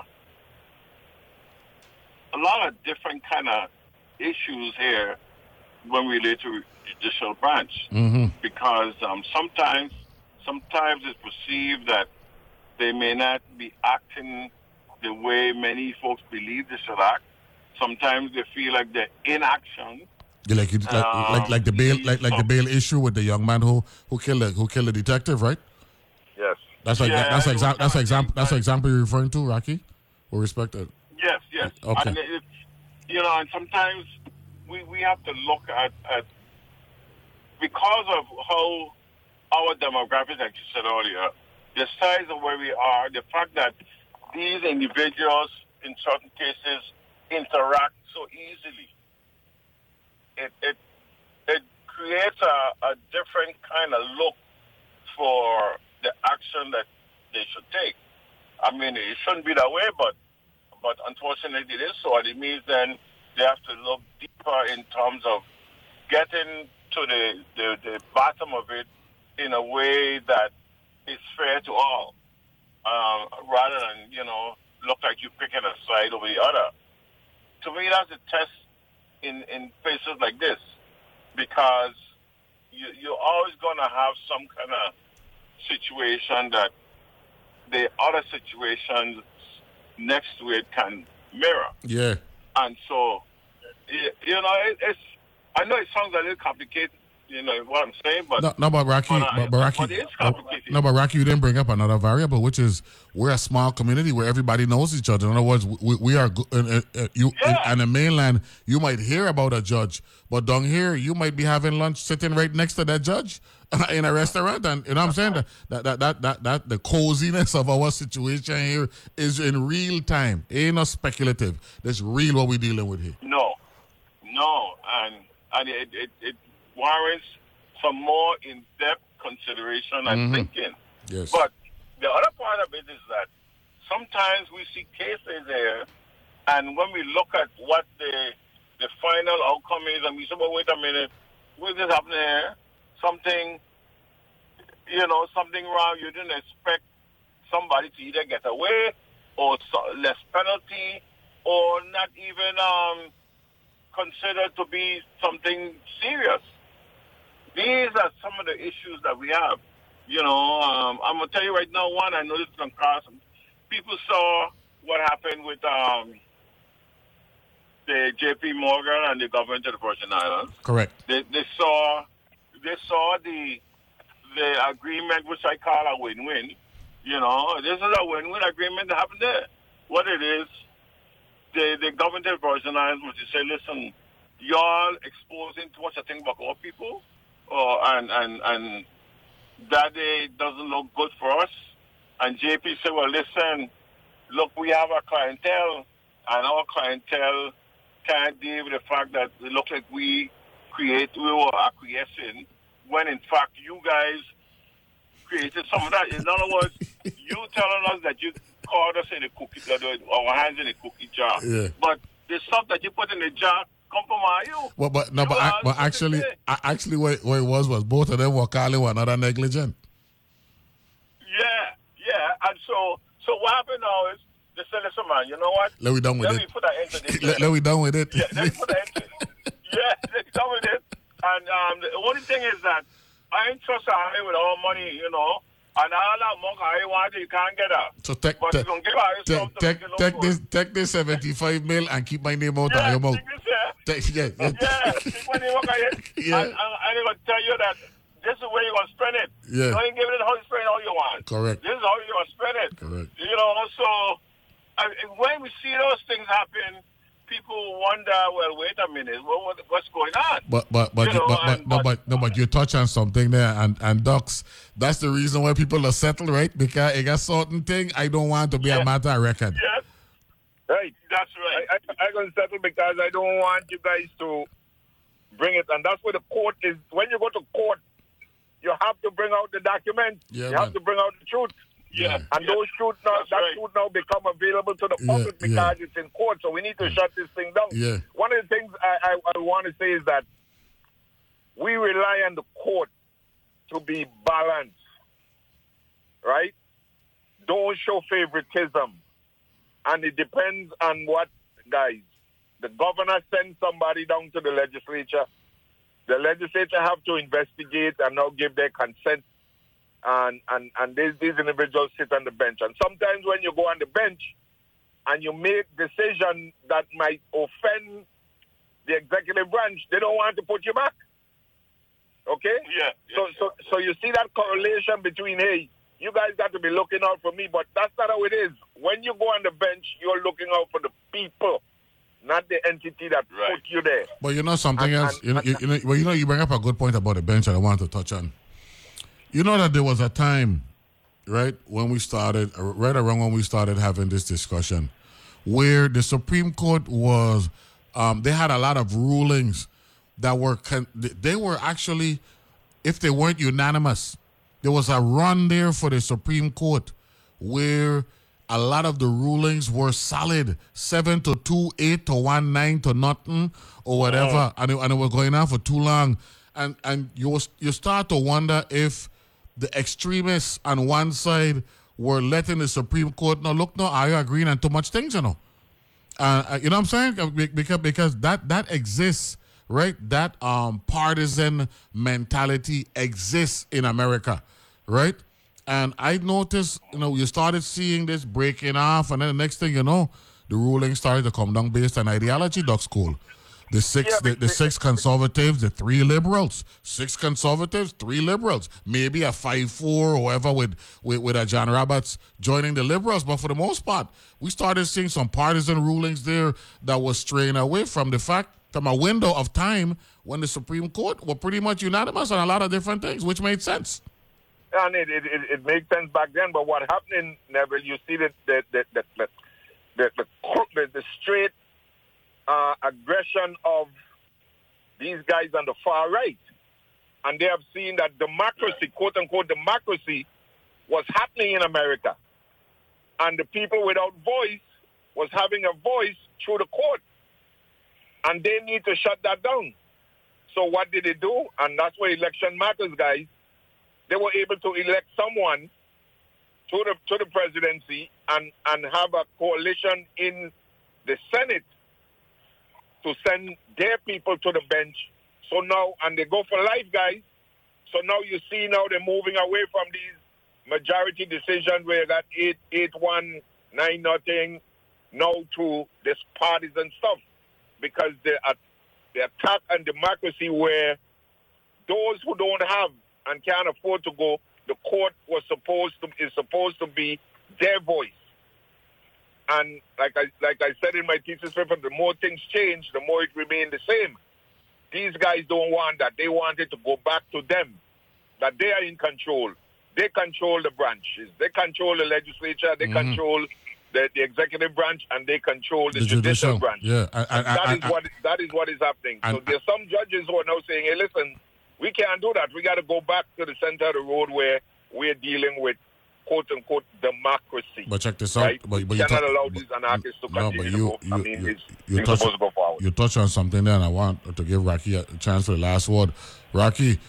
a lot of different kind of issues here when we relate to judicial branch Mm-hmm. because um, sometimes sometimes it's perceived that they may not be acting the way many folks believe they should act. Sometimes they feel like they're inaction. Yeah, like, you, like, like like the bail like like the bail issue with the young man who who killed the, who killed the detective, right? Yes. That's like Yeah, that's it example that's example that's example you're referring to, Rocky. With respect to Yes, yes. Okay. And it, you know, and sometimes we, we have to look at, at because of how our demographics, like you said earlier, the size of where we are, the fact that these individuals in certain cases interact so easily, it it it creates a, a different kind of look for the action that they should take. I mean, it shouldn't be that way, but but unfortunately it is so. And it means then they have to look deeper in terms of getting to the, the, the bottom of it in a way that is fair to all, um, rather than, you know, look like you're picking a side over the other. To me, that's a test in, in places like this because you, you're always going to have some kind of situation that the other situations next to it can mirror. Yeah. And so, you know, it, it's, I know it sounds a little complicated, you know, what I'm saying, but. No, no, but Rocky, but, I- but, Rocky, but it is complicated. no, but Rocky, you didn't bring up another variable, which is we're a small community where everybody knows each other. In other words, we, we are uh, uh, uh, you in, on the mainland. You might hear about a judge, but down here, you might be having lunch sitting right next to that judge in a restaurant, and you know what I'm saying that that that that that, the coziness of our situation here is in real time. It ain't no speculative. That's real what we're dealing with here. No, no, and and it, it, it warrants some more in-depth consideration and Mhm. thinking. Yes. But the other part of it is that sometimes we see cases there, and when we look at what the the final outcome is, and we say, "Well, wait a minute, what is happening here? Something, you know, something wrong. You didn't expect somebody to either get away or so, less penalty, or not even um, considered to be something serious. These are some of the issues that we have. You know, um, I'm gonna tell you right now. One, I know this is gonna cause some people saw what happened with um, the J.P. Morgan and the government of the Virgin Islands. Correct. They, they saw they saw the the agreement, which I call a win-win. You know, this is a win-win agreement that happened there. What it is, the the government Islands was to say, listen, y'all exposing too much a thing about our people, uh, and and and that day doesn't look good for us. And JP said, well, listen, look, we have a clientele, and our clientele can't deal with the fact that it looks like we create, we were acquiescing, when in fact you guys created some of that. In other words, you telling us that you caught us in a cookie, that our hands in a cookie jar. Yeah. But the stuff that you put in the jar come from you. Well, but no, You but, I, but actually, I, actually, what, what it was was both of them were calling one another negligent. Yeah, yeah. And so, so what happened now is the to say, listen, man, you know what? Let me done with let it. me put an end to this. let, let me done with it. Yeah, let me put an end to Yeah, let me done with it. And um, the only thing is that I ain't trust high with all money, you know. And all that money I want, you can't get out. So take But take you gonna give her take take, to make it take this take this seventy five mil and keep my name out of your mouth. Take, yeah, yeah. Yeah, when you look at it, Yeah. and, and, and they're going to tell you that this is where you're going to spend it. Yeah. You ain't giving it how you spend all you want. Correct. This is how you're going to spend it. Correct. You know, so I, when we see those things happen, people wonder, well, wait a minute, what, what, what's going on? But but but, You know, but, but and- no but no but you touch on something there and and ducks. That's the reason why people are settled, right? Because it got certain thing I don't want to be a matter of record. Yes. Right. That's right. I, I, I'm going to settle because I don't want you guys to bring it. And that's where the court is. When you go to court, you have to bring out the documents. Yeah, you man. have to bring out the truth. Yeah. Mm. And those should now, That's that right. truth now become available to the Yeah, public yeah. because it's in court. So we need to mm. shut this thing down. Yeah. One of the things I, I, I want to say is that we rely on the court to be balanced, right? Don't show favoritism. And it depends on what, guys. The governor sends somebody down to the legislature. The legislature have to investigate and now give their consent. And, and, and these, these individuals sit on the bench. And sometimes when you go on the bench and you make decision that might offend the executive branch, they don't want to put you back. Okay? Yeah. So, so, so you see that correlation between, hey, you guys got to be looking out for me, but that's not how it is. When you go on the bench, you're looking out for the people, not the entity that put you there. But you know something And- else. and- You know, you, you know, well, you know, you bring up a good point about the bench that I want to touch on. You know that there was a time, right, when we started, uh, right around when we started having this discussion, where the Supreme Court was, um, they had a lot of rulings that were, con- they were actually, if they weren't unanimous, there was a run there for the Supreme Court where a lot of the rulings were solid seven to two, eight to one, nine to nothing, or whatever, and, it, and it was going on for too long. And and you was, you start to wonder if the extremists on one side were letting the Supreme Court know, look, no, you agreeing on too much things, you know? Uh, uh, you know what I'm saying? Uh, Because because that that exists, right? That um partisan mentality exists in America, right? And I noticed, you know, you started seeing this breaking off, and then the next thing you know, the ruling started to come down based on ideology. Ducks Cole. The six, the, the six conservatives, the three liberals. Six conservatives, three liberals. Maybe a five-four or whatever with, with with a John Roberts joining the liberals. But for the most part, we started seeing some partisan rulings there that was straying away from the fact from a window of time when the Supreme Court were pretty much unanimous on a lot of different things, which made sense. And it, it, it, it makes sense back then, but what happened in Neville, you see that the the the, the, the, the, the straight uh, aggression of these guys on the far right. And they have seen that democracy, quote unquote democracy, was happening in America. And the people without voice was having a voice through the court. And they need to shut that down. So what did they do? And that's where election matters, guys they were able to elect someone to the to the presidency and and have a coalition in the Senate to send their people to the bench. So now and they go for life, guys. So now you see now they're moving away from these majority decisions where got eight eight one nine nothing now to this partisan stuff because the uh, the attack on democracy where those who don't have and can't afford to go, the court was supposed to is supposed to be their voice. And like I like I said in my thesis paper, the more things change, the more it remain the same. These guys don't want that. They want it to go back to them. That they are in control. They control the branches. They control the legislature. They Mhm. control the, the executive branch, and they control the, The judicial, judicial, branch. yeah. I- I- And that I- is what that is what is happening. so there's some judges who are now saying, "Hey, listen, we can't do that. We got to go back to the center of the road where we're dealing with quote unquote democracy." But check this out. Right? But, but you cannot allow these anarchists to no, continue but you go. I mean, you, it's, you touch supposed to go forward. you touch on something there, and I want to give Rocky a chance for the last word. Rocky,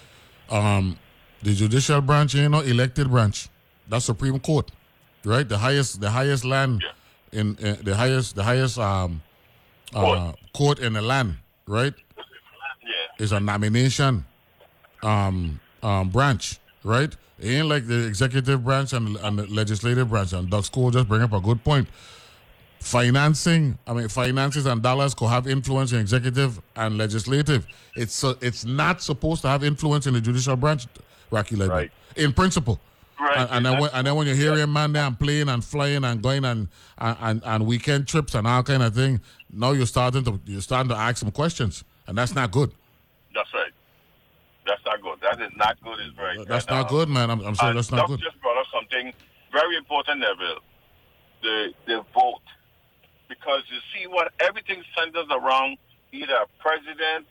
um, the judicial branch, you know, elected branch, that's Supreme Court, right? The highest the highest land in, in the highest the highest um, uh, court in the land, right? Yeah. Is a nomination um, um, branch, right? It ain't like the executive branch and, and the legislative branch. And Ducks Cole just bring up a good point. Financing, I mean, finances and dollars could have influence in executive and legislative. It's so it's not supposed to have influence in the judicial branch, Rocky. Right. In principle. Right. And, and then when, and then when you hear him man there and playing and flying and going and, and, and, and weekend trips and all kind of thing, now you're starting to you're starting to ask some questions, and that's not good. That's right. That's not good. That is not good. Is right. That's not good, man. I'm, I'm sorry, that's not Ducks good. just brought up something very important, Neville. The the vote, because you see what everything centers around either a president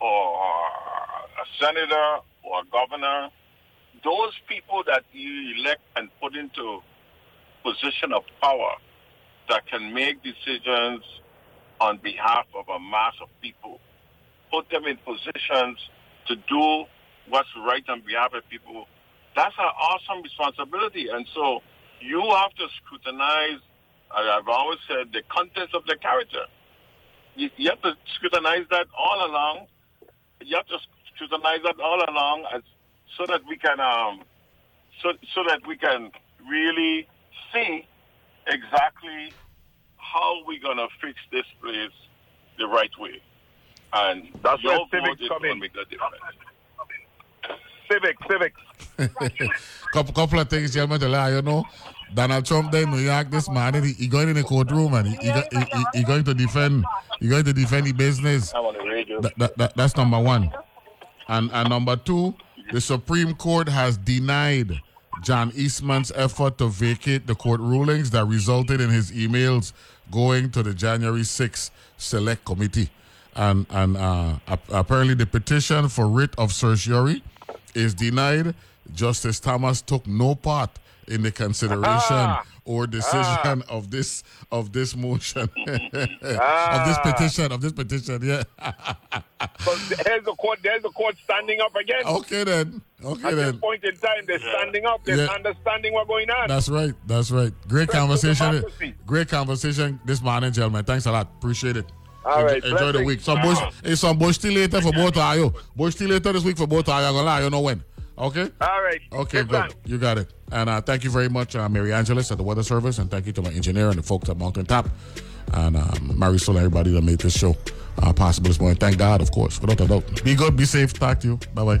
or a senator or a governor. Those people that you elect and put into position of power that can make decisions on behalf of a mass of people, put them in positions to do what's right on behalf of people. That's an awesome responsibility. And so you have to scrutinize, I've always said, the contents of the character. You, you have to scrutinize that all along. You have to scrutinize that all along as, so that we can um, so, so that we can really see exactly how we're going to fix this place the right way. And That's your where vote civics is come in. to make the difference. Civic, civic. couple couple of things, gentlemen, to let you know. Donald Trump there in New York this morning, he, he going in the courtroom and he, he, he, he, he going to defend he going to defend the business. I'm on the radio. That, that, that, that's number one. And and number two, the Supreme Court has denied John Eastman's effort to vacate the court rulings that resulted in his emails going to the January 6th Select Committee. And and uh, apparently the petition for writ of certiorari is denied. Justice Thomas took no part in the consideration Ah. or decision of this of this motion of this Ah. petition of this petition. Yeah. But there's the court. There's the court standing up again. Okay then. Okay At then. this point in time, they're standing up. They're Yeah. understanding what's going on. That's right. That's right. Great Press conversation. Great conversation this morning, gentlemen. Thanks a lot. Appreciate it. All right, Enjoy the week. Some bush, hey, some bush till later for both of you. Bush till later this week for both of you. I'm gonna lie, you know when. Okay? All right. Okay, Good. You got it. And uh, thank you very much, uh, Mary Angeles at the Weather Service, and thank you to my engineer and the folks at Mountain Top, and um, Marisol and everybody that made this show uh, possible this morning. Thank God, of course, without a doubt. Be good, be safe. Talk to you. Bye bye.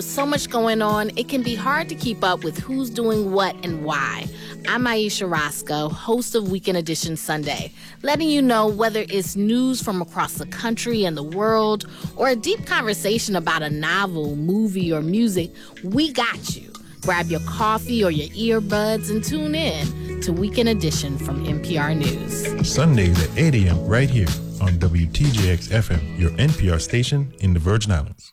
With so much going on, it can be hard to keep up with who's doing what and why. I'm Aisha Roscoe, host of Weekend Edition Sunday, letting you know whether it's news from across the country and the world or a deep conversation about a novel, movie, or music, we got you. Grab your coffee or your earbuds and tune in to Weekend Edition from NPR News. Sundays at 8 a.m. right here on WTJX FM, your NPR station in the Virgin Islands.